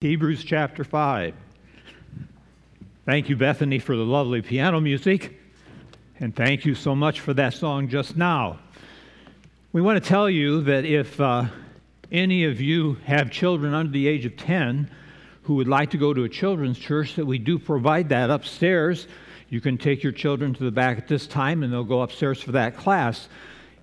Hebrews chapter 5. Thank you, Bethany, for the lovely piano music, and thank you so much for that song just now. We want to tell you that if uh, any of you have children under the age of 10 who would like to go to a children's church, that we do provide that upstairs. You can take your children to the back at this time, and they'll go upstairs for that class.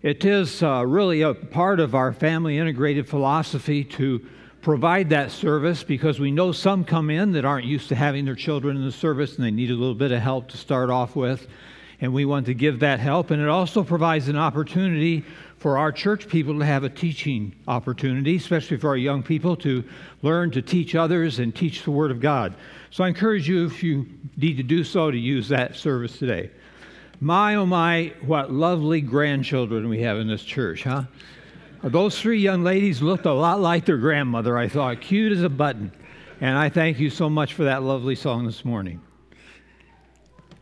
It is uh, really a part of our family integrated philosophy to provide that service because we know some come in that aren't used to having their children in the service and they need a little bit of help to start off with. And we want to give that help. And it also provides an opportunity for our church people to have a teaching opportunity, especially for our young people to learn to teach others and teach the Word of God. So I encourage you, if you need to do so, to use that service today. My, oh my, what lovely grandchildren we have in this church, huh? Those three young ladies looked a lot like their grandmother, I thought, cute as a button. And I thank you so much for that lovely song this morning.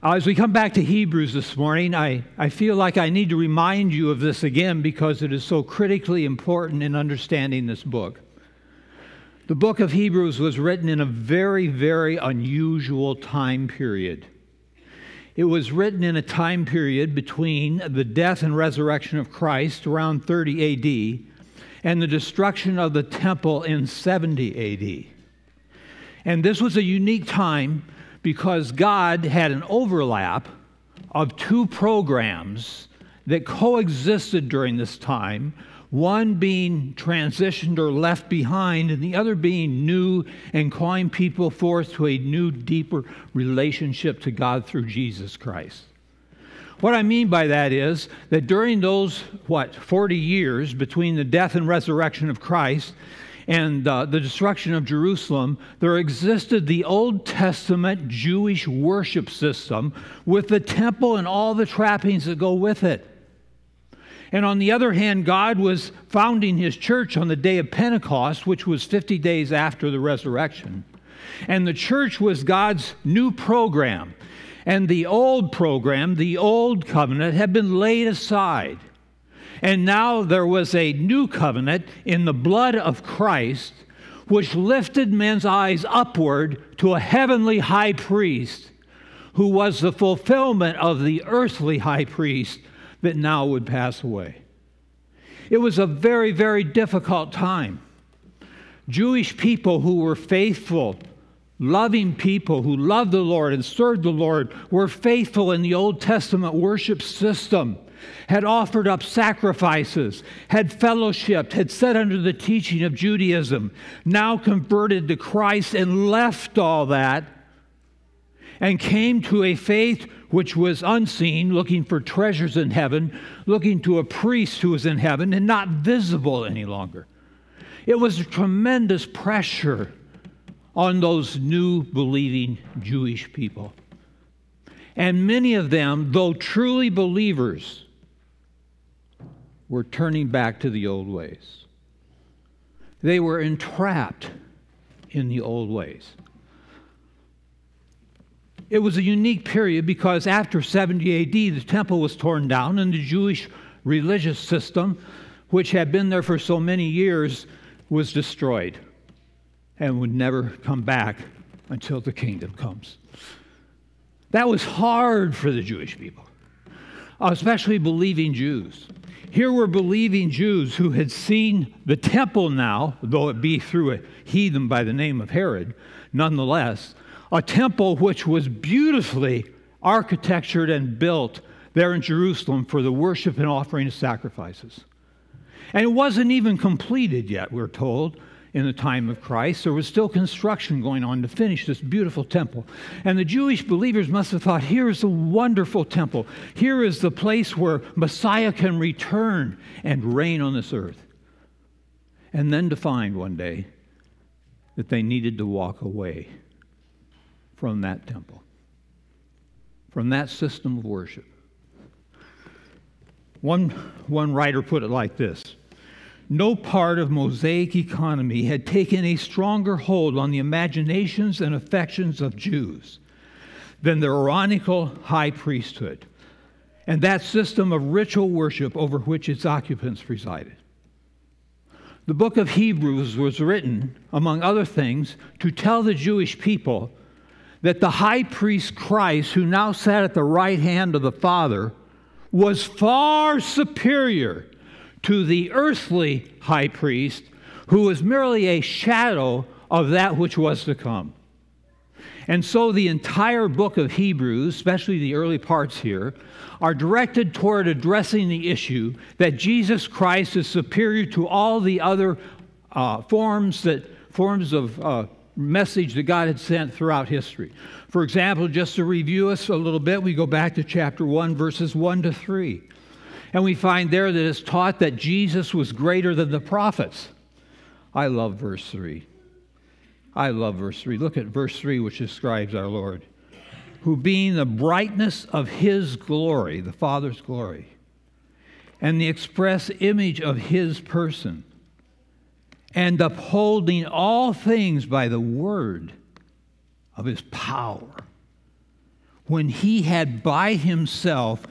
As we come back to Hebrews this morning, I, I feel like I need to remind you of this again because it is so critically important in understanding this book. The book of Hebrews was written in a very, very unusual time period. It was written in a time period between the death and resurrection of Christ around 30 AD and the destruction of the temple in 70 AD. And this was a unique time because God had an overlap of two programs that coexisted during this time one being transitioned or left behind, and the other being new and calling people forth to a new, deeper relationship to God through Jesus Christ. What I mean by that is that during those, what, 40 years between the death and resurrection of Christ and uh, the destruction of Jerusalem, there existed the Old Testament Jewish worship system with the temple and all the trappings that go with it. And on the other hand, God was founding his church on the day of Pentecost, which was 50 days after the resurrection. And the church was God's new program. And the old program, the old covenant, had been laid aside. And now there was a new covenant in the blood of Christ, which lifted men's eyes upward to a heavenly high priest who was the fulfillment of the earthly high priest that now would pass away. It was a very, very difficult time. Jewish people who were faithful, loving people who loved the Lord and served the Lord were faithful in the Old Testament worship system, had offered up sacrifices, had fellowshipped, had sat under the teaching of Judaism, now converted to Christ and left all that and came to a faith which was unseen, looking for treasures in heaven, looking to a priest who was in heaven and not visible any longer. It was a tremendous pressure on those new believing Jewish people. And many of them, though truly believers, were turning back to the old ways. They were entrapped in the old ways. It was a unique period because after 70 AD, the temple was torn down and the Jewish religious system, which had been there for so many years, was destroyed and would never come back until the kingdom comes. That was hard for the Jewish people, especially believing Jews. Here were believing Jews who had seen the temple now, though it be through a heathen by the name of Herod, nonetheless, a temple which was beautifully architectured and built there in Jerusalem for the worship and offering of sacrifices. And it wasn't even completed yet, we're told, in the time of Christ. There was still construction going on to finish this beautiful temple. And the Jewish believers must have thought here is a wonderful temple. Here is the place where Messiah can return and reign on this earth. And then to find one day that they needed to walk away from that temple, from that system of worship. One, one writer put it like this No part of Mosaic economy had taken a stronger hold on the imaginations and affections of Jews than the Aaronical high priesthood and that system of ritual worship over which its occupants presided. The book of Hebrews was written, among other things, to tell the Jewish people that the high priest Christ, who now sat at the right hand of the Father, was far superior to the earthly high priest, who was merely a shadow of that which was to come. And so the entire book of Hebrews, especially the early parts here, are directed toward addressing the issue that Jesus Christ is superior to all the other uh, forms that forms of uh, message that God had sent throughout history. For example, just to review us a little bit, we go back to chapter 1, verses 1 to 3. And we find there that it's taught that Jesus was greater than the prophets. I love verse 3. I love verse 3. Look at verse 3, which describes our Lord, who being the brightness of his glory, the Father's glory, and the express image of his person, and upholding all things by the word of his power, when he had by himself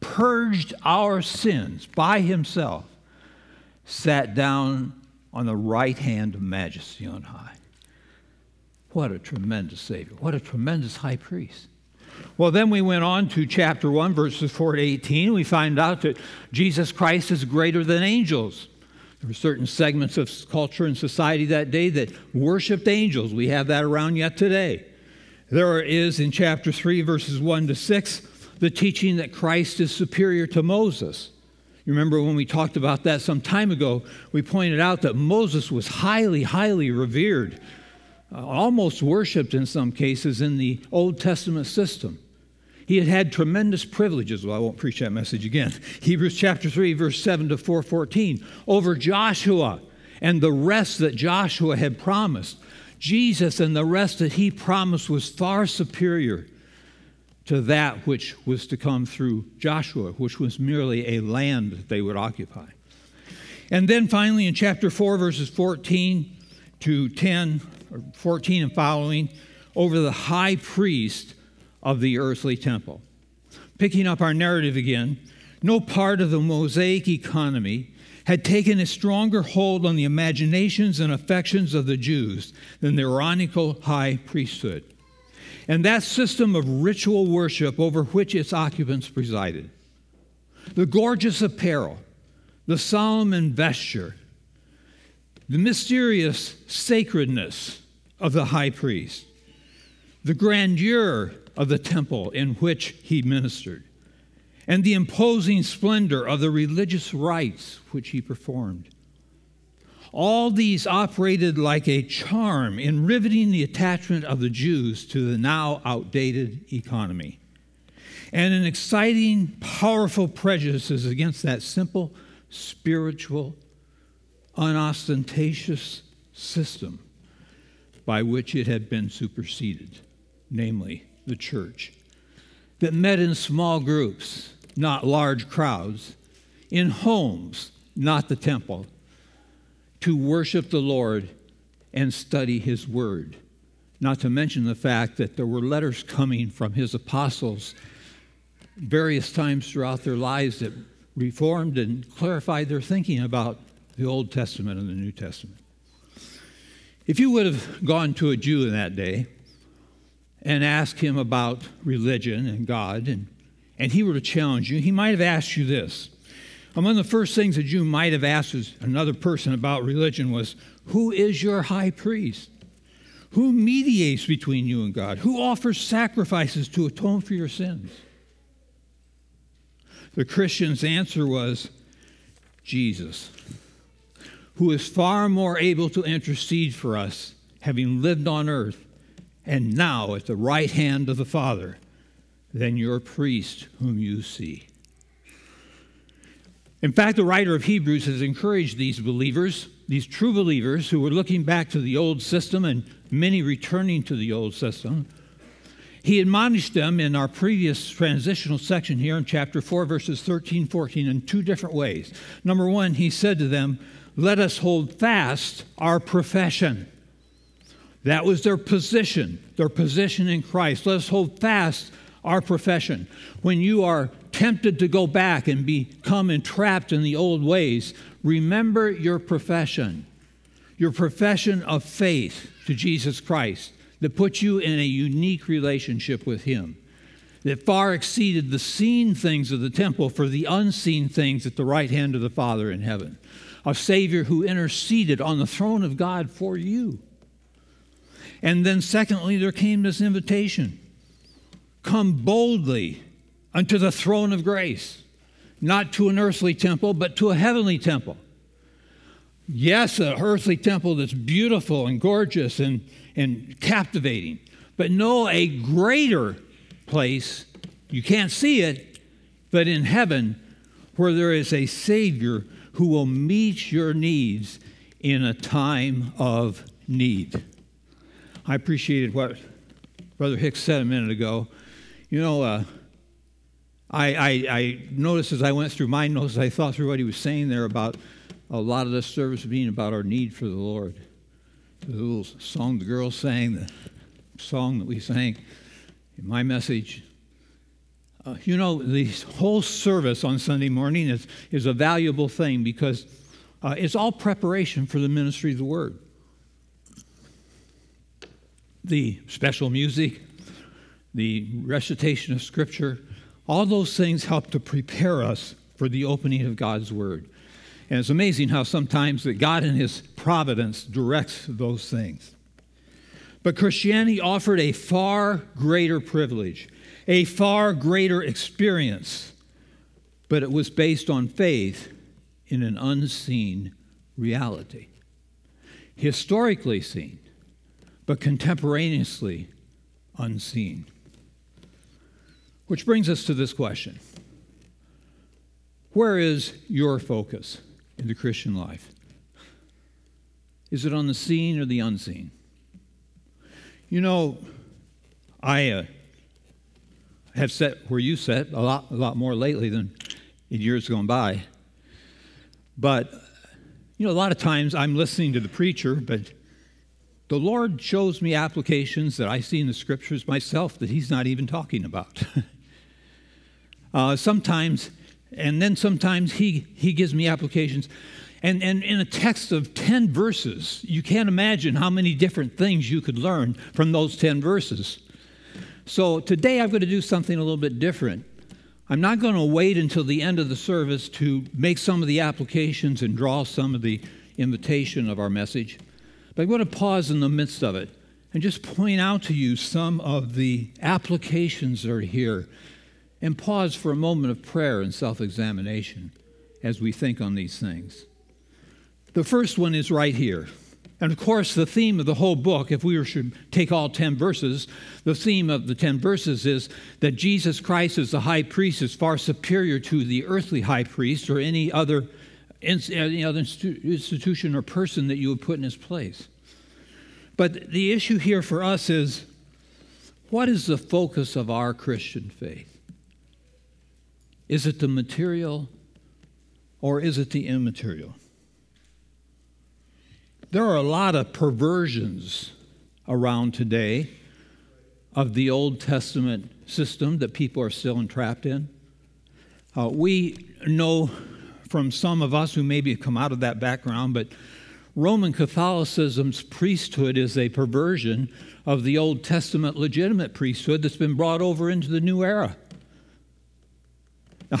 purged our sins by himself, sat down on the right hand of majesty on high. What a tremendous Savior. What a tremendous high priest. Well, then we went on to chapter 1, verses 4 to 18. We find out that Jesus Christ is greater than angels. There were certain segments of culture and society that day that worshiped angels. We have that around yet today. There is in chapter 3, verses 1 to 6, the teaching that Christ is superior to Moses. You remember when we talked about that some time ago, we pointed out that Moses was highly, highly revered uh, almost worshiped in some cases in the Old Testament system. He had had tremendous privileges. Well, I won't preach that message again. Hebrews chapter 3, verse 7 to 414. Over Joshua and the rest that Joshua had promised. Jesus and the rest that he promised was far superior to that which was to come through Joshua, which was merely a land that they would occupy. And then finally in chapter 4, verses 14 to 10, or 14 and following, over the high priest of the earthly temple. Picking up our narrative again, no part of the Mosaic economy had taken a stronger hold on the imaginations and affections of the Jews than the Aaronical high priesthood, and that system of ritual worship over which its occupants presided. The gorgeous apparel, the solemn vesture, the mysterious sacredness of the high priest, the grandeur of the temple in which he ministered, and the imposing splendor of the religious rites which he performed. All these operated like a charm in riveting the attachment of the Jews to the now outdated economy, and an exciting, powerful prejudices against that simple, spiritual, unostentatious system by which it had been superseded, namely the church, that met in small groups, not large crowds, in homes, not the temple, to worship the Lord and study His Word. Not to mention the fact that there were letters coming from His apostles various times throughout their lives that reformed and clarified their thinking about the Old Testament and the New Testament. If you would have gone to a Jew in that day and ask him about religion and God, and, and he were to challenge you, he might have asked you this. Among the first things a Jew might have asked another person about religion was, Who is your high priest? Who mediates between you and God? Who offers sacrifices to atone for your sins? The Christian's answer was, Jesus who is far more able to intercede for us, having lived on earth and now at the right hand of the Father, than your priest whom you see. In fact, the writer of Hebrews has encouraged these believers, these true believers who were looking back to the old system and many returning to the old system. He admonished them in our previous transitional section here in chapter 4, verses 13, 14, in two different ways. Number one, he said to them, let us hold fast our profession. That was their position, their position in Christ. Let us hold fast our profession. When you are tempted to go back and become entrapped in the old ways, remember your profession, your profession of faith to Jesus Christ that put you in a unique relationship with Him that far exceeded the seen things of the temple for the unseen things at the right hand of the Father in heaven. A Savior who interceded on the throne of God for you. And then, secondly, there came this invitation come boldly unto the throne of grace, not to an earthly temple, but to a heavenly temple. Yes, an earthly temple that's beautiful and gorgeous and, and captivating, but no, a greater place. You can't see it, but in heaven, where there is a Savior who will meet your needs in a time of need. I appreciated what Brother Hicks said a minute ago. You know, uh, I, I, I, noticed as I went through my notes, I thought through what he was saying there about a lot of this service being about our need for the Lord. The little song the girls sang, the song that we sang in my message. Uh, you know, the whole service on Sunday morning is, is a valuable thing because uh, it's all preparation for the ministry of the Word the special music, the recitation of Scripture, all those things help to prepare us for the opening of God's Word. And it's amazing how sometimes that God in His providence directs those things. But Christianity offered a far greater privilege, a far greater experience, but it was based on faith in an unseen reality. Historically seen, but contemporaneously unseen. Which brings us to this question Where is your focus in the Christian life? Is it on the seen or the unseen? You know, I uh, have sat where you sat a lot, a lot more lately than in years gone by. But, you know, a lot of times I'm listening to the preacher, but the Lord shows me applications that I see in the scriptures myself that He's not even talking about. uh, sometimes, and then sometimes he, he gives me applications. And, and in a text of 10 verses, you can't imagine how many different things you could learn from those 10 verses. So today I'm going to do something a little bit different. I'm not going to wait until the end of the service to make some of the applications and draw some of the invitation of our message. But I want to pause in the midst of it and just point out to you some of the applications that are here and pause for a moment of prayer and self examination as we think on these things. The first one is right here. And of course, the theme of the whole book, if we should take all 10 verses, the theme of the 10 verses is that Jesus Christ as the high priest is far superior to the earthly high priest or any other any other institution or person that you would put in his place. But the issue here for us is what is the focus of our Christian faith? Is it the material or is it the immaterial? There are a lot of perversions around today of the Old Testament system that people are still entrapped in. Uh, we know from some of us who maybe have come out of that background, but Roman Catholicism's priesthood is a perversion of the Old Testament legitimate priesthood that's been brought over into the new era. Now,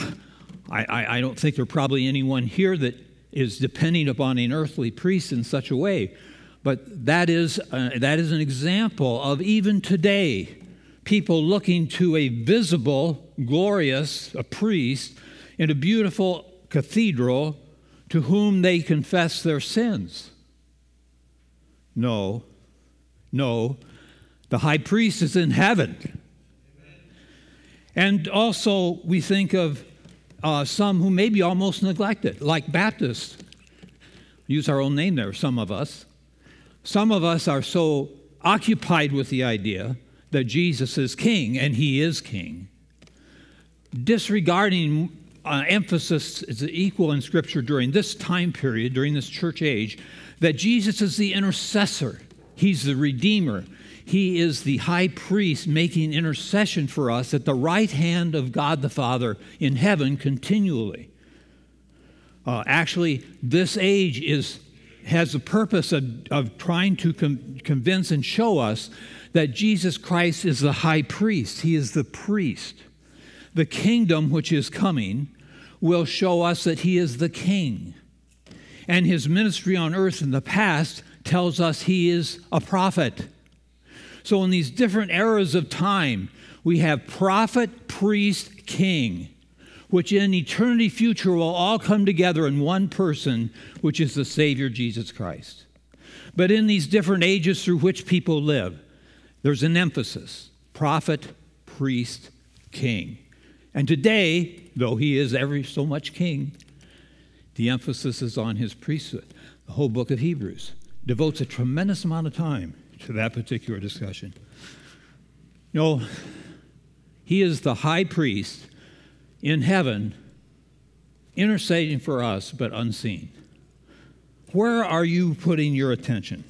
I, I, I don't think there's probably anyone here that is depending upon an earthly priest in such a way, but that is, uh, that is an example of even today people looking to a visible, glorious, a priest in a beautiful cathedral to whom they confess their sins. No, no, the high priest is in heaven. And also, we think of uh, some who may be almost neglected, like Baptists. Use our own name there, some of us. Some of us are so occupied with the idea that Jesus is king, and he is king, disregarding uh, emphasis is equal in Scripture during this time period, during this church age, that Jesus is the intercessor. He's the Redeemer. He is the high priest making intercession for us at the right hand of God the Father in heaven continually. Uh, actually, this age is, has the purpose of, of trying to com- convince and show us that Jesus Christ is the high priest. He is the priest. The kingdom which is coming will show us that he is the king. And his ministry on earth in the past tells us he is a prophet. So, in these different eras of time, we have prophet, priest, king, which in eternity future will all come together in one person, which is the Savior Jesus Christ. But in these different ages through which people live, there's an emphasis prophet, priest, king. And today, though he is every so much king, the emphasis is on his priesthood. The whole book of Hebrews devotes a tremendous amount of time to that particular discussion. You know, he is the high priest in heaven, interceding for us, but unseen. Where are you putting your attention?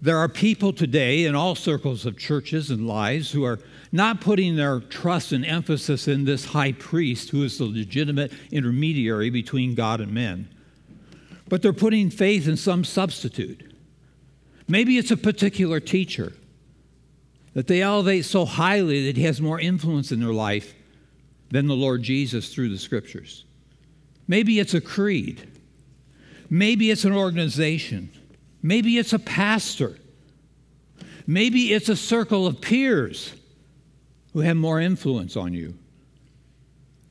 There are people today in all circles of churches and lives who are not putting their trust and emphasis in this high priest who is the legitimate intermediary between God and men, but they're putting faith in some substitute. Maybe it's a particular teacher that they elevate so highly that he has more influence in their life than the Lord Jesus through the scriptures. Maybe it's a creed. Maybe it's an organization. Maybe it's a pastor. Maybe it's a circle of peers who have more influence on you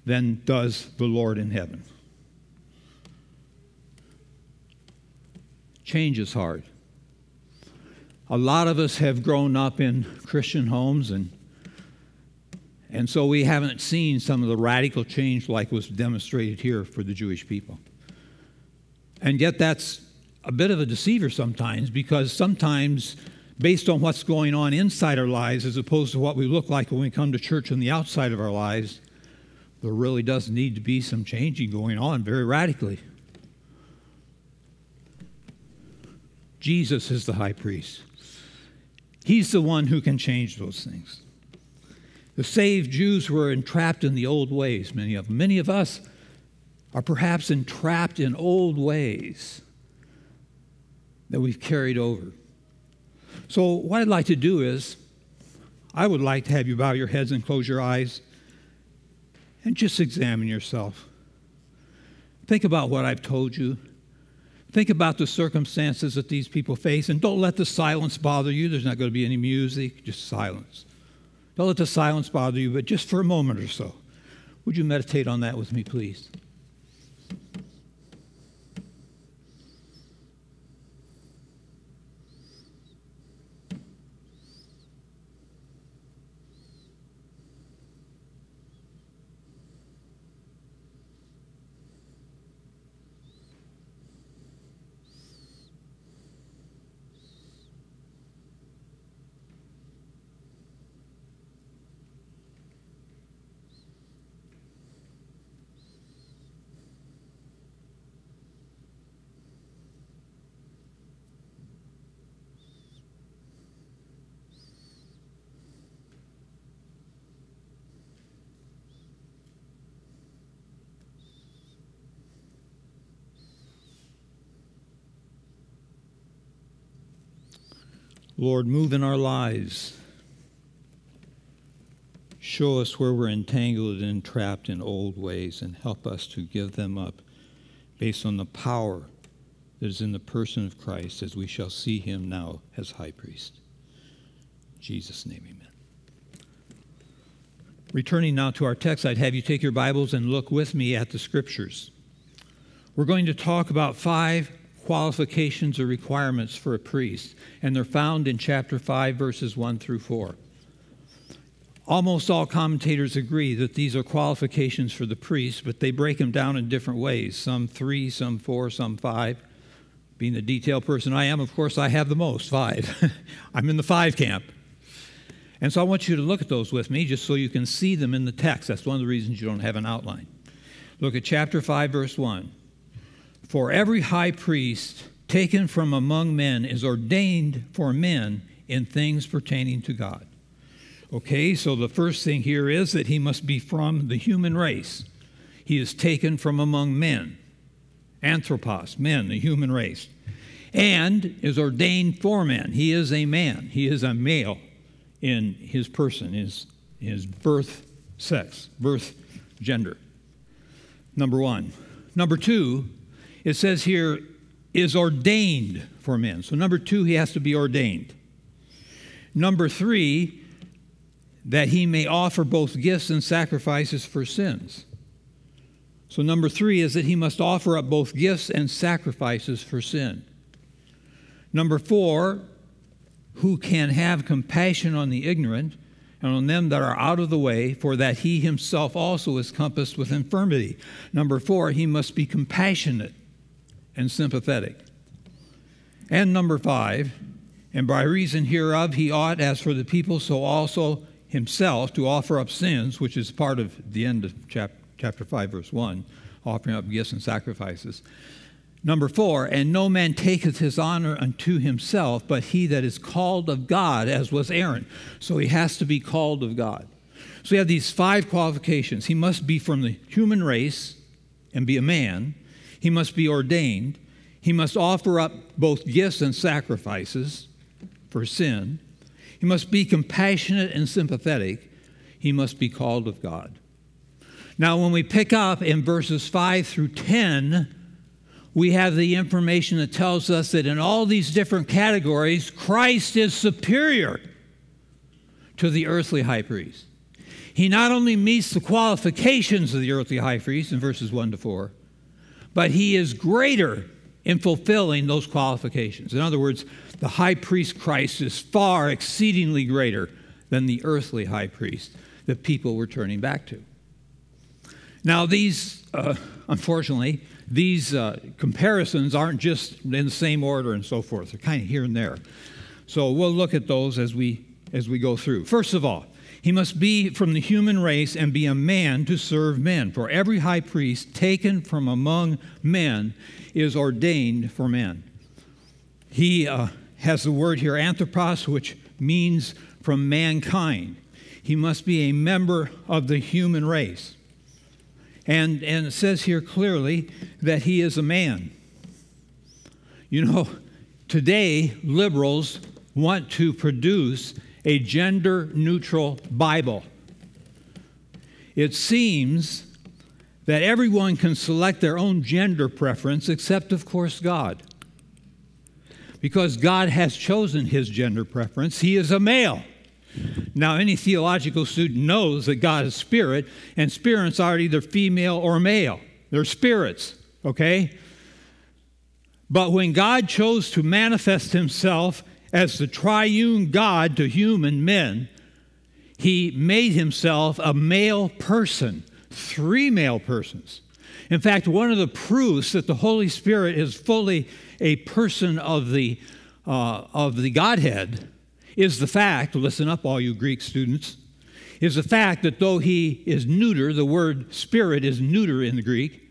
than does the Lord in heaven. Change is hard. A lot of us have grown up in Christian homes, and, and so we haven't seen some of the radical change like was demonstrated here for the Jewish people. And yet, that's a bit of a deceiver sometimes because sometimes, based on what's going on inside our lives as opposed to what we look like when we come to church on the outside of our lives, there really does need to be some changing going on very radically. Jesus is the high priest. He's the one who can change those things. The saved Jews were entrapped in the old ways, many of them. Many of us are perhaps entrapped in old ways that we've carried over. So, what I'd like to do is, I would like to have you bow your heads and close your eyes and just examine yourself. Think about what I've told you. Think about the circumstances that these people face, and don't let the silence bother you. There's not going to be any music, just silence. Don't let the silence bother you, but just for a moment or so. Would you meditate on that with me, please? Lord, move in our lives. Show us where we're entangled and trapped in old ways and help us to give them up based on the power that is in the person of Christ as we shall see him now as high priest. In Jesus' name, amen. Returning now to our text, I'd have you take your Bibles and look with me at the scriptures. We're going to talk about five qualifications or requirements for a priest, and they're found in chapter 5, verses 1 through 4. Almost all commentators agree that these are qualifications for the priest, but they break them down in different ways some three, some four, some five. Being the detail person I am, of course, I have the most five. I'm in the five camp. And so I want you to look at those with me just so you can see them in the text. That's one of the reasons you don't have an outline. Look at chapter 5, verse 1. For every high priest taken from among men is ordained for men in things pertaining to God. Okay, so the first thing here is that he must be from the human race. He is taken from among men, anthropos, men, the human race, and is ordained for men. He is a man, he is a male in his person, his, his birth sex, birth gender. Number one. Number two, it says here, is ordained for men. So, number two, he has to be ordained. Number three, that he may offer both gifts and sacrifices for sins. So, number three is that he must offer up both gifts and sacrifices for sin. Number four, who can have compassion on the ignorant and on them that are out of the way, for that he himself also is compassed with infirmity. Number four, he must be compassionate and sympathetic. And number five, and by reason hereof he ought, as for the people, so also himself, to offer up sins, which is part of the end of chapter 5, verse 1, offering up gifts and sacrifices. Number four, and no man taketh his honor unto himself, but he that is called of God, as was Aaron. So he has to be called of God. So we have these five qualifications. He must be from the human race and be a man, he must be ordained, he must offer up both gifts and sacrifices for sin, he must be compassionate and sympathetic, he must be called of God. Now, when we pick up in verses 5 through 10, we have the information that tells us that in all these different categories, Christ is superior to the earthly high priest. He not only meets the qualifications of the earthly high priest in verses 1 to 4, but he is greater in fulfilling those qualifications. In other words, the high priest Christ is far exceedingly greater than the earthly high priest that people were turning back to. Now, these, uh, unfortunately, these uh, comparisons aren't just in the same order and so forth. They're kind of here and there. So we'll look at those as we as we go through. First of all, he must be from the human race and be a man to serve men. For every high priest taken from among men is ordained for men. He uh, has the word here, anthropos, which means from mankind. He must be a member of the human race. And, and it says here clearly that he is a man. You know, today liberals want to produce a gender neutral Bible. It seems that everyone can select their own gender preference, except, of course, God. Because God has chosen his gender preference, he is a male. Now, any theological student knows that God is spirit, and spirits are either female or male. They're spirits, okay? But when God chose to manifest himself as the triune God to human men, he made himself a male person, three male persons. In fact, one of the proofs that the Holy Spirit is fully a person of the, uh, of the Godhead is the fact, listen up, all you Greek students, is the fact that though he is neuter, the word spirit is neuter in the Greek,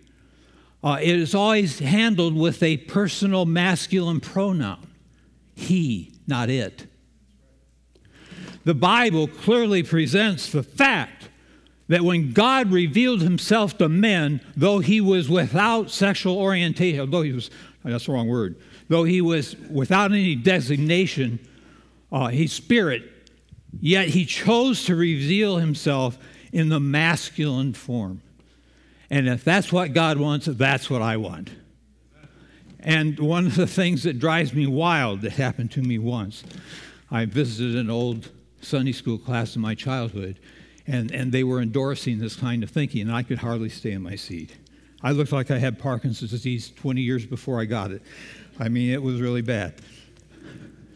uh, it is always handled with a personal masculine pronoun he, not it. The Bible clearly presents the fact that when God revealed himself to men, though he was without sexual orientation, though he was, that's the wrong word, though he was without any designation, uh, he's spirit, yet he chose to reveal himself in the masculine form. And if that's what God wants, that's what I want. And one of the things that drives me wild that happened to me once, I visited an old Sunday school class in my childhood, and, and they were endorsing this kind of thinking, and I could hardly stay in my seat. I looked like I had Parkinson's disease 20 years before I got it. I mean, it was really bad.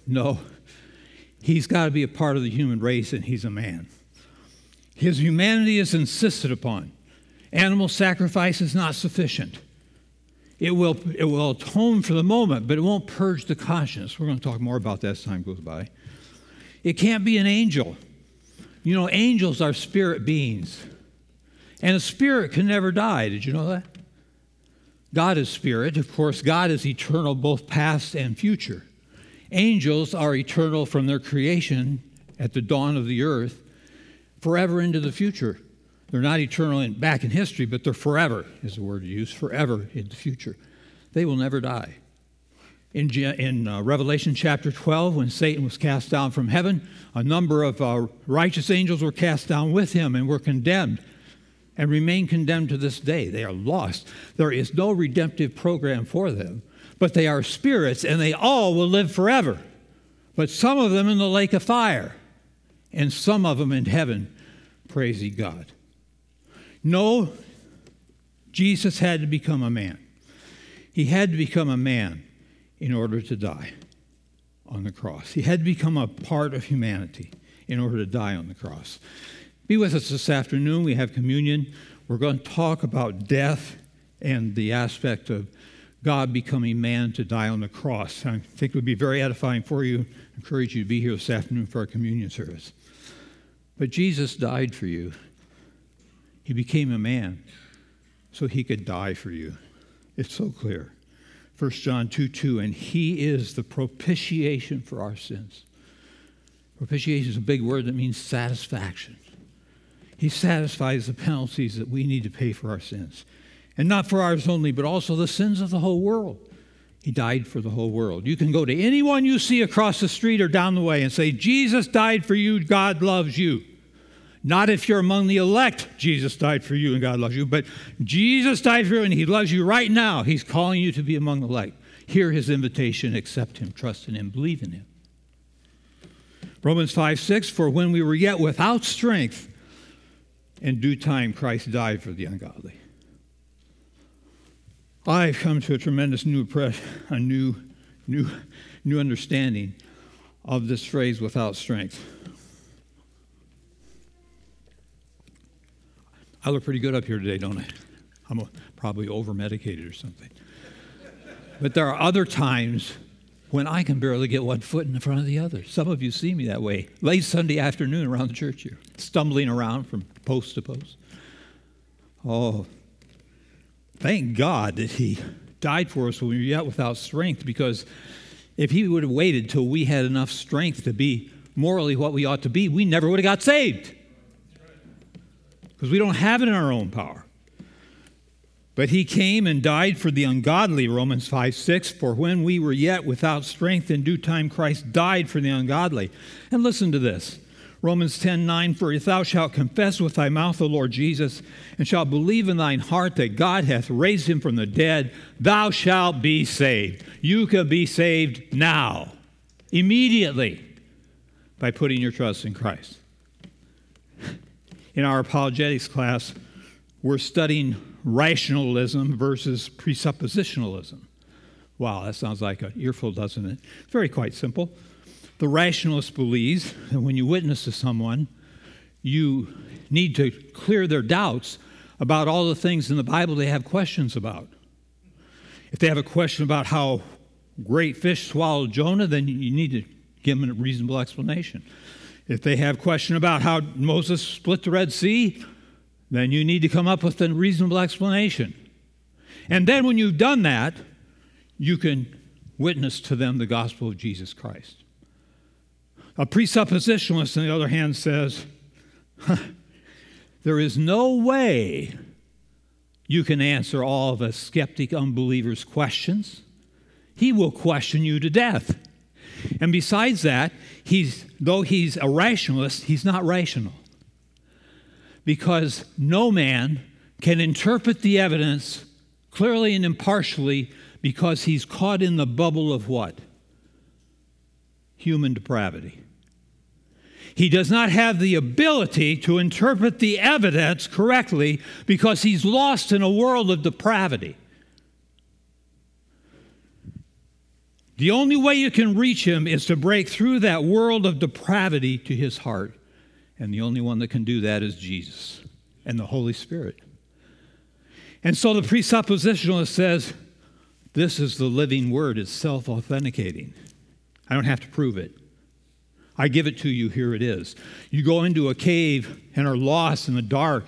No, he's got to be a part of the human race, and he's a man. His humanity is insisted upon. Animal sacrifice is not sufficient. It will, it will atone for the moment, but it won't purge the conscience. We're going to talk more about that as time goes by. It can't be an angel. You know, angels are spirit beings, and a spirit can never die. Did you know that? God is spirit. Of course, God is eternal, both past and future. Angels are eternal from their creation at the dawn of the earth forever into the future. They're not eternal in, back in history, but they're forever, is the word used, forever in the future. They will never die. In, in uh, Revelation chapter 12, when Satan was cast down from heaven, a number of uh, righteous angels were cast down with him and were condemned and remain condemned to this day. They are lost. There is no redemptive program for them, but they are spirits and they all will live forever. But some of them in the lake of fire and some of them in heaven. Praise ye God. No, Jesus had to become a man. He had to become a man in order to die on the cross. He had to become a part of humanity in order to die on the cross. Be with us this afternoon. We have communion. We're going to talk about death and the aspect of God becoming man to die on the cross. I think it would be very edifying for you. I encourage you to be here this afternoon for our communion service. But Jesus died for you. He became a man so he could die for you. It's so clear. 1 John 2 2, and he is the propitiation for our sins. Propitiation is a big word that means satisfaction. He satisfies the penalties that we need to pay for our sins. And not for ours only, but also the sins of the whole world. He died for the whole world. You can go to anyone you see across the street or down the way and say, Jesus died for you, God loves you. Not if you're among the elect, Jesus died for you and God loves you, but Jesus died for you and He loves you right now. He's calling you to be among the elect. Hear His invitation, accept Him, trust in Him, believe in Him. Romans 5 6, for when we were yet without strength, in due time Christ died for the ungodly. I've come to a tremendous new pressure, a new, new, new understanding of this phrase without strength. I look pretty good up here today, don't I? I'm probably over medicated or something. But there are other times when I can barely get one foot in front of the other. Some of you see me that way. Late Sunday afternoon around the church here, stumbling around from post to post. Oh, thank God that He died for us when we were yet without strength, because if He would have waited till we had enough strength to be morally what we ought to be, we never would have got saved because we don't have it in our own power. But he came and died for the ungodly, Romans 5 6. For when we were yet without strength, in due time Christ died for the ungodly. And listen to this Romans 10 9. For if thou shalt confess with thy mouth the Lord Jesus, and shalt believe in thine heart that God hath raised him from the dead, thou shalt be saved. You can be saved now, immediately, by putting your trust in Christ in our apologetics class, we're studying rationalism versus presuppositionalism. Wow, that sounds like an earful, doesn't it? It's very quite simple. The rationalist believes that when you witness to someone, you need to clear their doubts about all the things in the Bible they have questions about. If they have a question about how great fish swallowed Jonah, then you need to give them a reasonable explanation. If they have question about how Moses split the Red Sea, then you need to come up with a reasonable explanation. And then when you've done that, you can witness to them the gospel of Jesus Christ. A presuppositionalist, on the other hand, says, there is no way you can answer all of a skeptic unbeliever's questions. He will question you to death. And besides that, he's, though he's a rationalist, he's not rational. Because no man can interpret the evidence clearly and impartially because he's caught in the bubble of what? Human depravity. He does not have the ability to interpret the evidence correctly because he's lost in a world of depravity. The only way you can reach him is to break through that world of depravity to his heart. And the only one that can do that is Jesus and the Holy Spirit. And so the presuppositionalist says, This is the living word, it's self authenticating. I don't have to prove it. I give it to you, here it is. You go into a cave and are lost in the dark,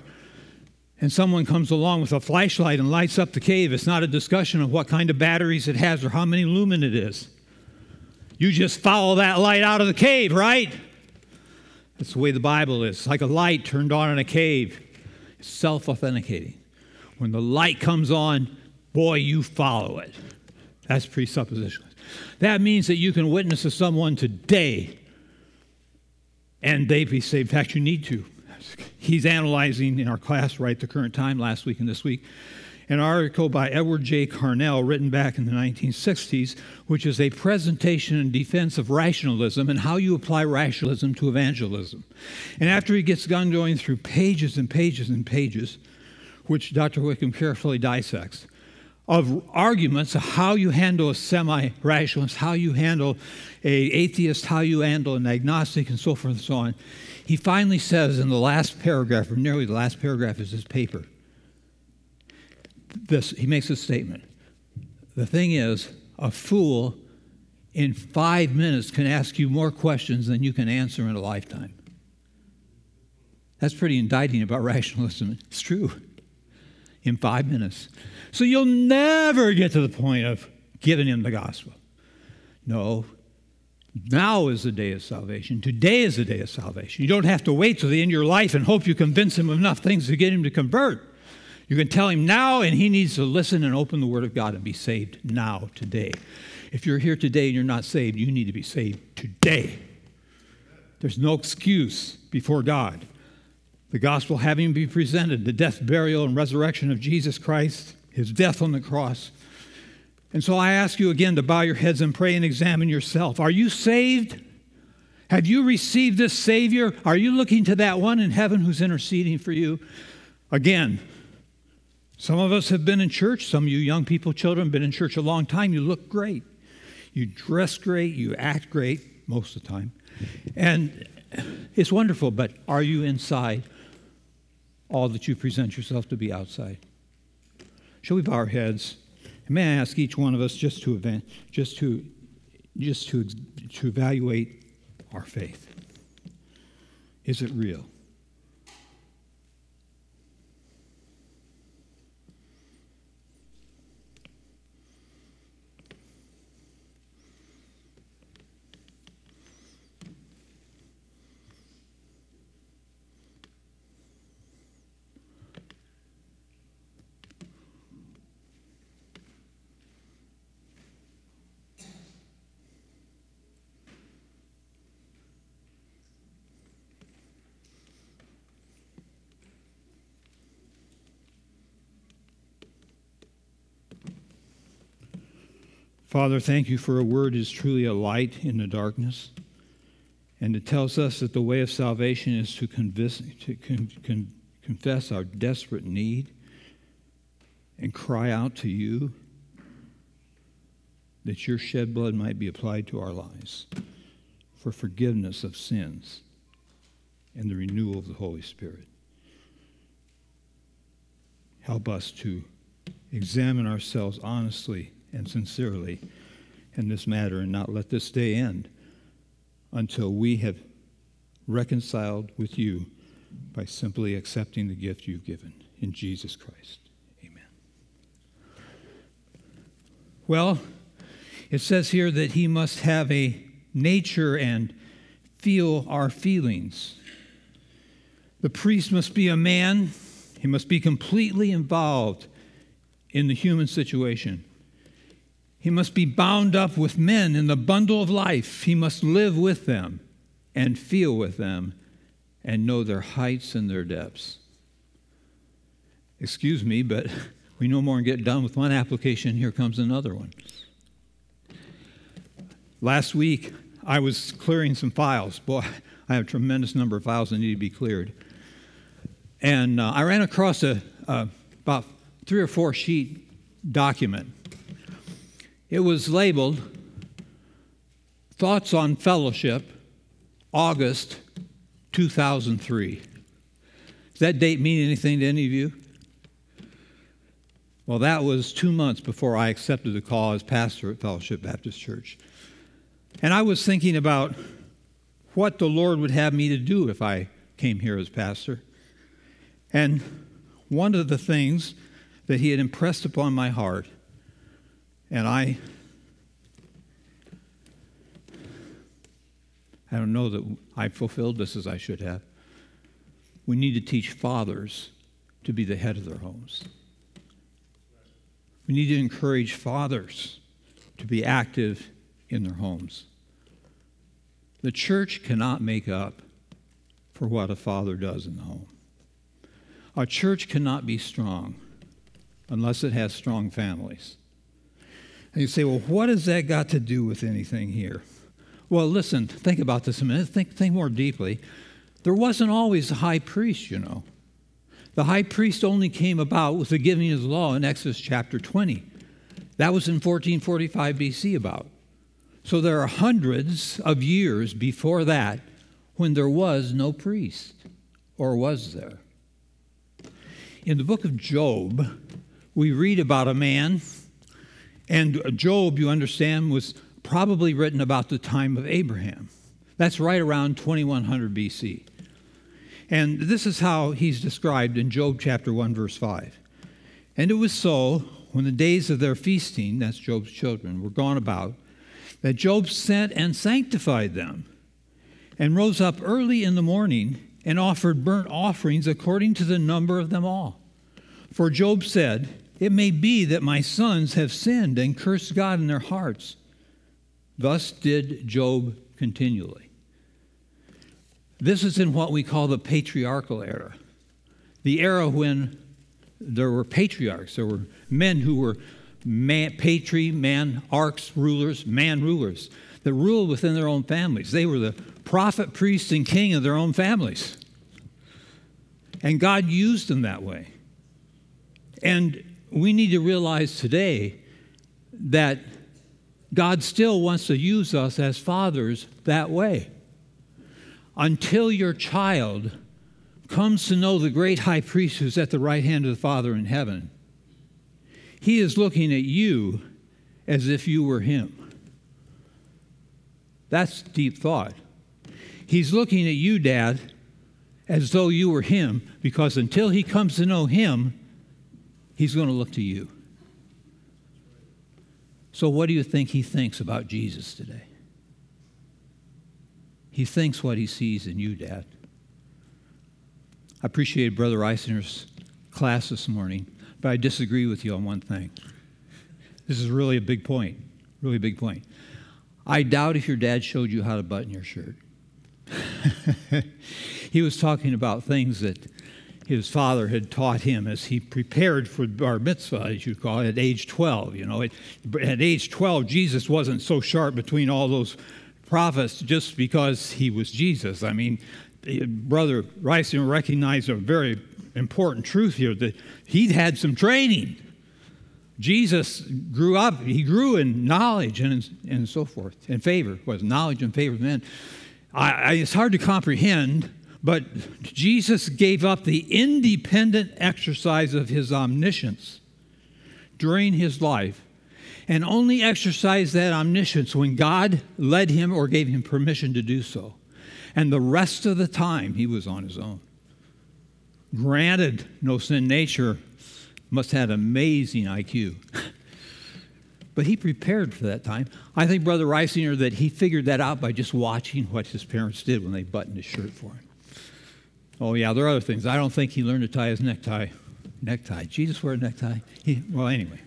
and someone comes along with a flashlight and lights up the cave, it's not a discussion of what kind of batteries it has or how many lumen it is. You just follow that light out of the cave, right? That's the way the Bible is. It's like a light turned on in a cave. It's self authenticating. When the light comes on, boy, you follow it. That's presuppositionalist. That means that you can witness to someone today and they be saved. In fact, you need to. He's analyzing in our class, right, the current time last week and this week, an article by Edward J. Carnell written back in the 1960s, which is a presentation in defense of rationalism and how you apply rationalism to evangelism. And after he gets done going through pages and pages and pages, which Dr. Wickham carefully dissects, of arguments of how you handle a semi-rationalist, how you handle a atheist, how you handle an agnostic, and so forth and so on. He finally says in the last paragraph, or nearly the last paragraph is his paper, this, he makes a statement. The thing is, a fool in five minutes can ask you more questions than you can answer in a lifetime. That's pretty indicting about rationalism. It's true. In five minutes. So you'll never get to the point of giving him the gospel. No. Now is the day of salvation. Today is the day of salvation. You don't have to wait till the end of your life and hope you convince him of enough things to get him to convert. You can tell him now, and he needs to listen and open the Word of God and be saved now, today. If you're here today and you're not saved, you need to be saved today. There's no excuse before God. The gospel having been presented, the death, burial, and resurrection of Jesus Christ, his death on the cross. And so I ask you again to bow your heads and pray and examine yourself. Are you saved? Have you received this Savior? Are you looking to that one in heaven who's interceding for you? Again, some of us have been in church. Some of you young people, children, have been in church a long time. You look great. You dress great. You act great most of the time. And it's wonderful, but are you inside all that you present yourself to be outside? Shall we bow our heads? And may I ask each one of us just to, event, just to, just to, to evaluate our faith? Is it real? Father, thank you for a word is truly a light in the darkness. And it tells us that the way of salvation is to, to con, con, confess our desperate need and cry out to you that your shed blood might be applied to our lives for forgiveness of sins and the renewal of the Holy Spirit. Help us to examine ourselves honestly and sincerely in this matter and not let this day end until we have reconciled with you by simply accepting the gift you've given in Jesus Christ. Amen. Well, it says here that he must have a nature and feel our feelings. The priest must be a man, he must be completely involved in the human situation. He must be bound up with men in the bundle of life. He must live with them and feel with them and know their heights and their depths. Excuse me, but we no more get done with one application. Here comes another one. Last week, I was clearing some files. Boy, I have a tremendous number of files that need to be cleared. And uh, I ran across a, about three or four sheet document it was labeled Thoughts on Fellowship, August 2003. Does that date mean anything to any of you? Well, that was two months before I accepted the call as pastor at Fellowship Baptist Church. And I was thinking about what the Lord would have me to do if I came here as pastor. And one of the things that He had impressed upon my heart and I I don't know that I fulfilled this as I should have. We need to teach fathers to be the head of their homes. We need to encourage fathers to be active in their homes. The church cannot make up for what a father does in the home. Our church cannot be strong unless it has strong families. And you say, well, what has that got to do with anything here? Well, listen, think about this a minute. Think, think more deeply. There wasn't always a high priest, you know. The high priest only came about with the giving of the law in Exodus chapter 20. That was in 1445 BC about. So there are hundreds of years before that when there was no priest, or was there? In the book of Job, we read about a man, and Job, you understand, was probably written about the time of Abraham. That's right around 2100 BC. And this is how he's described in Job chapter 1, verse 5. And it was so, when the days of their feasting, that's Job's children, were gone about, that Job sent and sanctified them, and rose up early in the morning and offered burnt offerings according to the number of them all. For Job said, It may be that my sons have sinned and cursed God in their hearts. Thus did Job continually. This is in what we call the patriarchal era, the era when there were patriarchs, there were men who were man, patri, man, arcs, rulers, man rulers that ruled within their own families. They were the prophet, priest, and king of their own families. And God used them that way. And we need to realize today that God still wants to use us as fathers that way. Until your child comes to know the great high priest who's at the right hand of the Father in heaven, he is looking at you as if you were him. That's deep thought. He's looking at you, Dad, as though you were him, because until he comes to know him, he's going to look to you. So, what do you think he thinks about Jesus today? He thinks what he sees in you, Dad. I appreciated Brother Eisner's class this morning, but I disagree with you on one thing. This is really a big point, really big point. I doubt if your dad showed you how to button your shirt. he was talking about things that his father had taught him as he prepared for bar mitzvah, as you call it, at age 12. You know, at age 12, Jesus wasn't so sharp between all those prophets just because he was Jesus. I mean, eh, Brother Reisinger recognized a very important truth here that he'd had some training. Jesus grew up, he grew in knowledge and, and so forth, in favor, was knowledge and favor of men. I, I, it's hard to comprehend but Jesus gave up the independent exercise of his omniscience during his life and only exercised that omniscience when God led him or gave him permission to do so. And the rest of the time, he was on his own. Granted, no sin nature must have had amazing IQ. but he prepared for that time. I think Brother Reisinger that he figured that out by just watching what his parents did when they buttoned his shirt for him. Oh, yeah, there are other things. I don't think he learned to tie his necktie. Necktie. Jesus wore a necktie. He, well, anyway.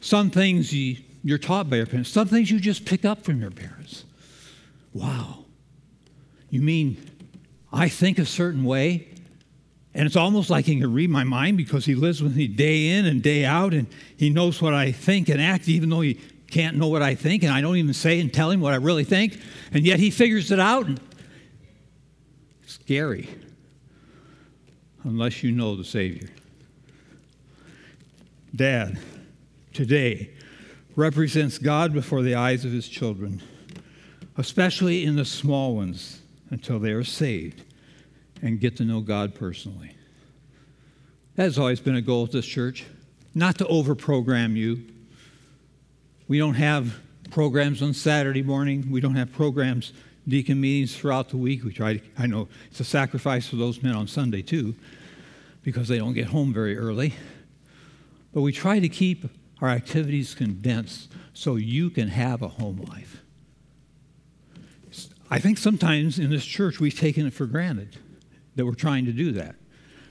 Some things you, you're taught by your parents, some things you just pick up from your parents. Wow. You mean I think a certain way, and it's almost like he can read my mind because he lives with me day in and day out, and he knows what I think and act, even though he can't know what I think, and I don't even say and tell him what I really think, and yet he figures it out. And scary unless you know the Savior. Dad, today, represents God before the eyes of his children, especially in the small ones, until they are saved and get to know God personally. That has always been a goal of this church, not to overprogram you. We don't have programs on Saturday morning. We don't have programs deacon meetings throughout the week. We try to, I know it's a sacrifice for those men on Sunday too, because they don't get home very early. But we try to keep our activities condensed so you can have a home life. I think sometimes in this church we've taken it for granted that we're trying to do that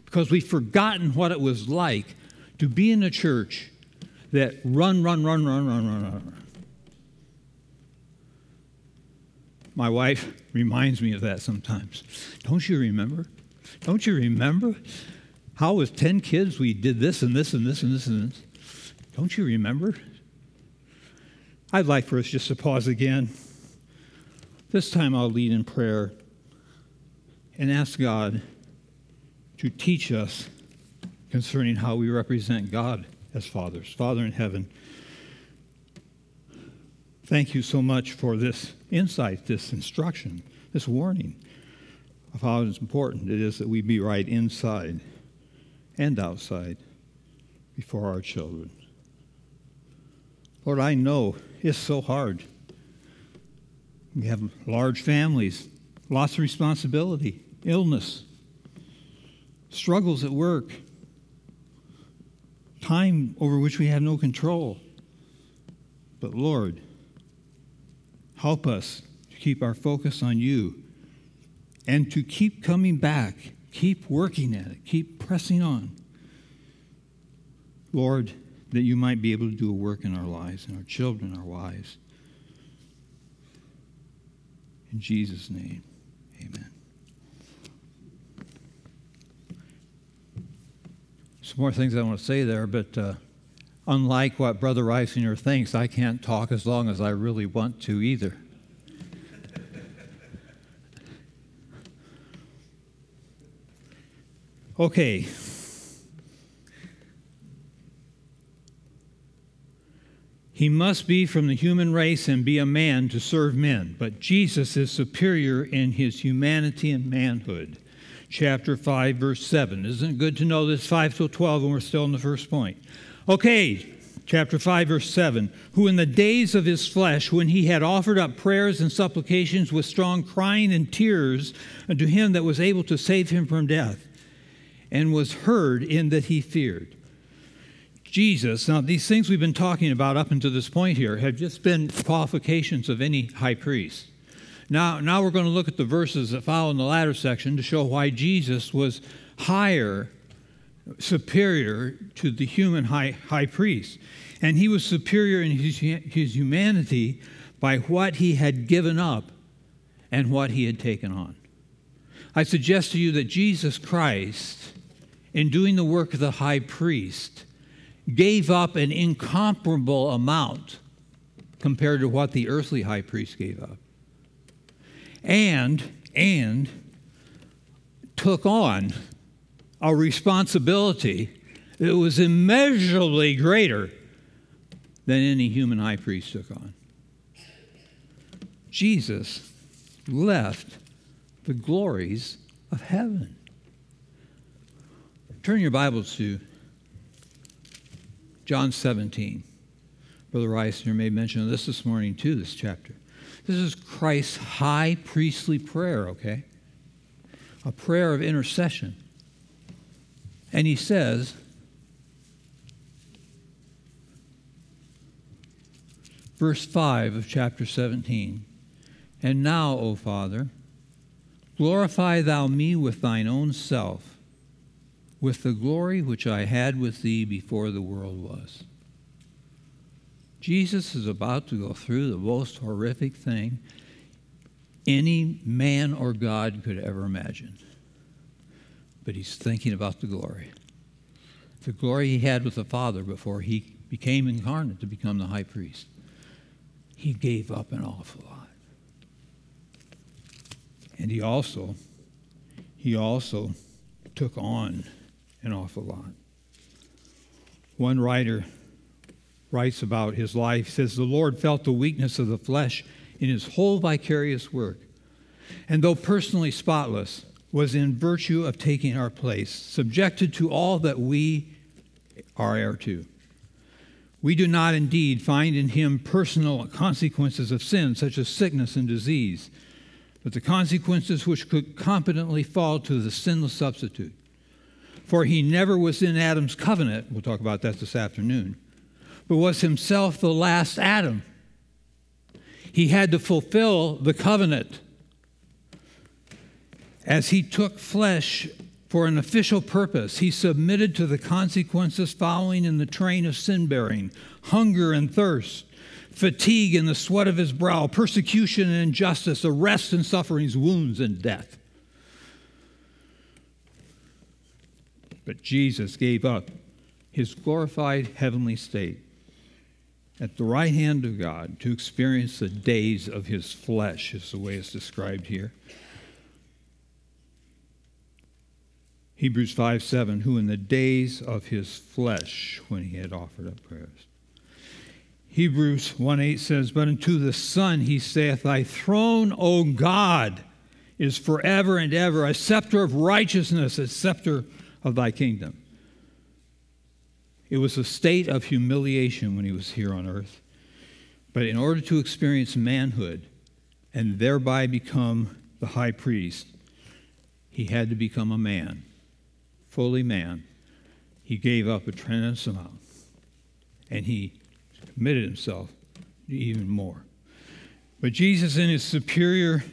because we've forgotten what it was like to be in a church that run, run, run, run, run, run, run. My wife reminds me of that sometimes. Don't you remember? Don't you remember how with 10 kids we did this and this and this and this and this? Don't you remember? I'd like for us just to pause again. This time I'll lead in prayer and ask God to teach us concerning how we represent God as fathers. Father in heaven, thank you so much for this insight, this instruction, this warning of how important it is that we be right inside and outside before our children. Lord, I know it's so hard. We have large families, lots of responsibility, illness, struggles at work, time over which we have no control. But Lord, help us to keep our focus on you and to keep coming back, keep working at it, keep pressing on. Lord, that you might be able to do a work in our lives, in our children, our wives. In Jesus' name, amen. Some more things I want to say there, but uh, unlike what Brother Reisinger thinks, I can't talk as long as I really want to either. Okay. He must be from the human race and be a man to serve men, but Jesus is superior in his humanity and manhood. Chapter 5, verse 7. Isn't it good to know this 5 till 12 and we're still in the first point? Okay, chapter 5, verse 7. Who in the days of his flesh, when he had offered up prayers and supplications with strong crying and tears unto him that was able to save him from death, and was heard in that he feared. Jesus, now these things we've been talking about up until this point here have just been qualifications of any high priest. Now, now we're going to look at the verses that follow in the latter section to show why Jesus was higher, superior to the human high, high priest. And he was superior in his, his humanity by what he had given up and what he had taken on. I suggest to you that Jesus Christ in doing the work of the high priest, gave up an incomparable amount compared to what the earthly high priest gave up. And, and took on a responsibility that was immeasurably greater than any human high priest took on. Jesus left the glories of heaven. Turn your Bibles to John 17. Brother Reisinger made mention of this this morning, too, this chapter. This is Christ's high priestly prayer, okay? A prayer of intercession. And he says, verse 5 of chapter 17, And now, O Father, glorify thou me with thine own self with the glory which I had with thee before the world was. Jesus is about to go through the most horrific thing any man or God could ever imagine. But he's thinking about the glory. The glory he had with the Father before he became incarnate to become the high priest. He gave up an awful lot. And he also, he also took on an awful lot. One writer writes about his life, says, The Lord felt the weakness of the flesh in his whole vicarious work, and though personally spotless, was in virtue of taking our place, subjected to all that we are heir to. We do not indeed find in him personal consequences of sin, such as sickness and disease, but the consequences which could competently fall to the sinless substitute for he never was in Adam's covenant. We'll talk about that this afternoon. But was himself the last Adam. He had to fulfill the covenant as he took flesh for an official purpose, he submitted to the consequences following in the train of sin bearing hunger and thirst, fatigue and the sweat of his brow, persecution and injustice, arrests and sufferings, wounds and death. But Jesus gave up his glorified heavenly state at the right hand of God to experience the days of his flesh, is the way it's described here. Hebrews 5 7, who in the days of his flesh, when he had offered up prayers. Hebrews 1 8 says, But unto the Son he saith, Thy throne, O God, is forever and ever, a scepter of righteousness, a scepter of thy kingdom. It was a state of humiliation when he was here on earth. But in order to experience manhood and thereby become the high priest, he had to become a man fully man, he gave up a tremendous amount and he committed himself even more. But Jesus, in his superior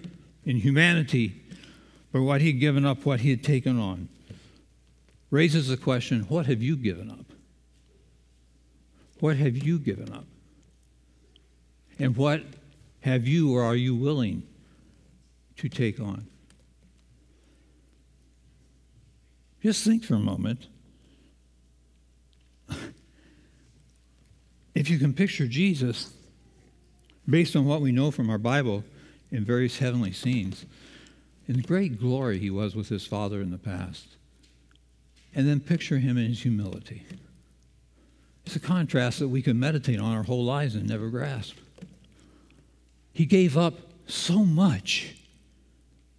in humanity, for what he had given up, what he had taken on, raises the question what have you given up? What have you given up? And what have you or are you willing to take on? Just think for a moment. if you can picture Jesus, based on what we know from our Bible in various heavenly scenes, in the great glory he was with his Father in the past, and then picture him in his humility. It's a contrast that we can meditate on our whole lives and never grasp. He gave up so much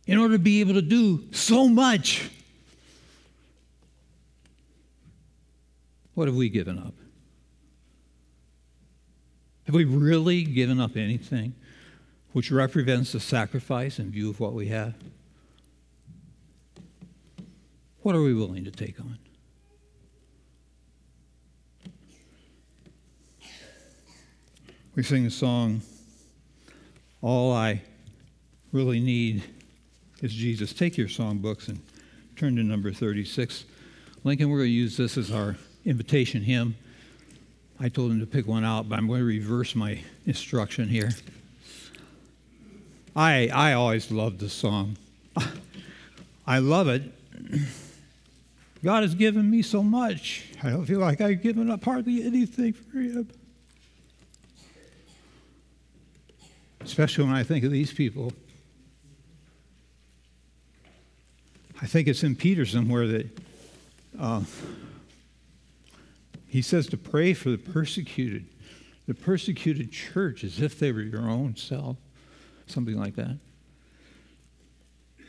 in order to be able to do so much. What have we given up? Have we really given up anything which represents the sacrifice in view of what we have? What are we willing to take on? We sing a song, All I Really Need is Jesus. Take your songbooks and turn to number 36. Lincoln, we're going to use this as our invitation hymn. I told him to pick one out, but I'm going to reverse my instruction here. I, I always loved this song. I love it. God has given me so much. I don't feel like I've given up hardly anything for Him. Especially when I think of these people. I think it's in Peterson where that. Uh, he says to pray for the persecuted, the persecuted church as if they were your own self, something like that.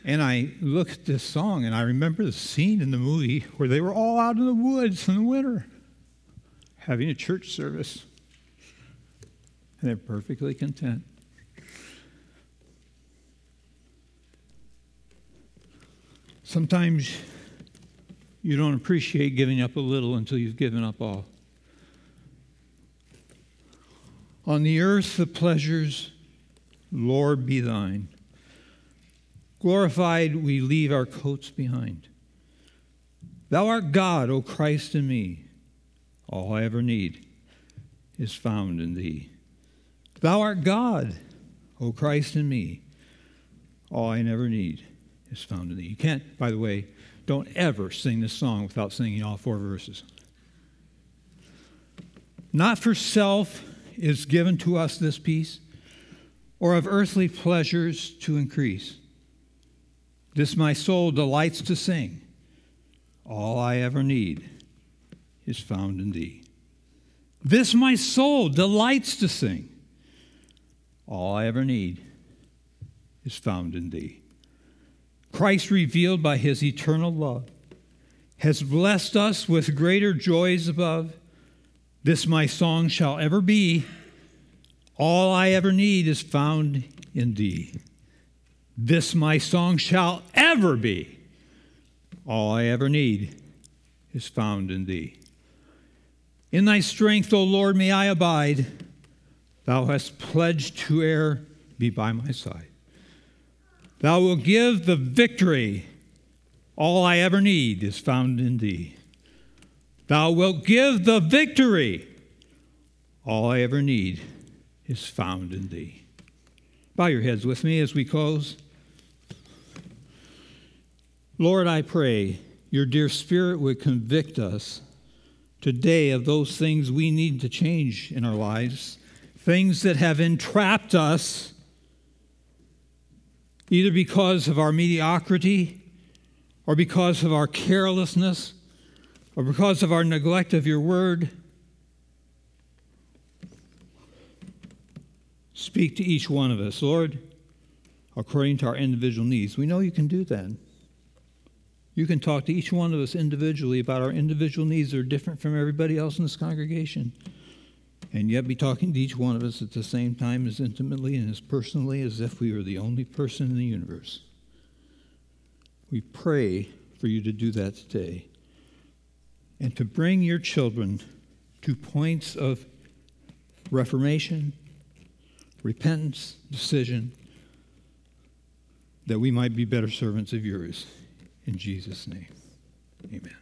And I look at this song and I remember the scene in the movie where they were all out in the woods in the winter having a church service. And they're perfectly content. Sometimes you don't appreciate giving up a little until you've given up all. On the earth, the pleasures, Lord, be thine. Glorified, we leave our coats behind. Thou art God, O Christ, in me. All I ever need is found in thee. Thou art God, O Christ, in me. All I never need is found in thee. You can't, by the way, don't ever sing this song without singing all four verses. Not for self is given to us this peace, or of earthly pleasures to increase. This my soul delights to sing. All I ever need is found in thee. This my soul delights to sing. All I ever need is found in thee. Christ, revealed by his eternal love, has blessed us with greater joys above. This my song shall ever be. All I ever need is found in thee. This my song shall ever be. All I ever need is found in thee. In thy strength, O Lord, may I abide. Thou hast pledged to e'er be by my side. Thou wilt give the victory. All I ever need is found in thee. Thou wilt give the victory. All I ever need is found in thee. Bow your heads with me as we close. Lord, I pray your dear Spirit would convict us today of those things we need to change in our lives, things that have entrapped us either because of our mediocrity or because of our carelessness or because of our neglect of your word. Speak to each one of us, Lord, according to our individual needs. We know you can do that. You can talk to each one of us individually about our individual needs that are different from everybody else in this congregation, and yet be talking to each one of us at the same time as intimately and as personally as if we were the only person in the universe. We pray for you to do that today and to bring your children to points of reformation, repentance, decision, that we might be better servants of yours. In Jesus' name, amen.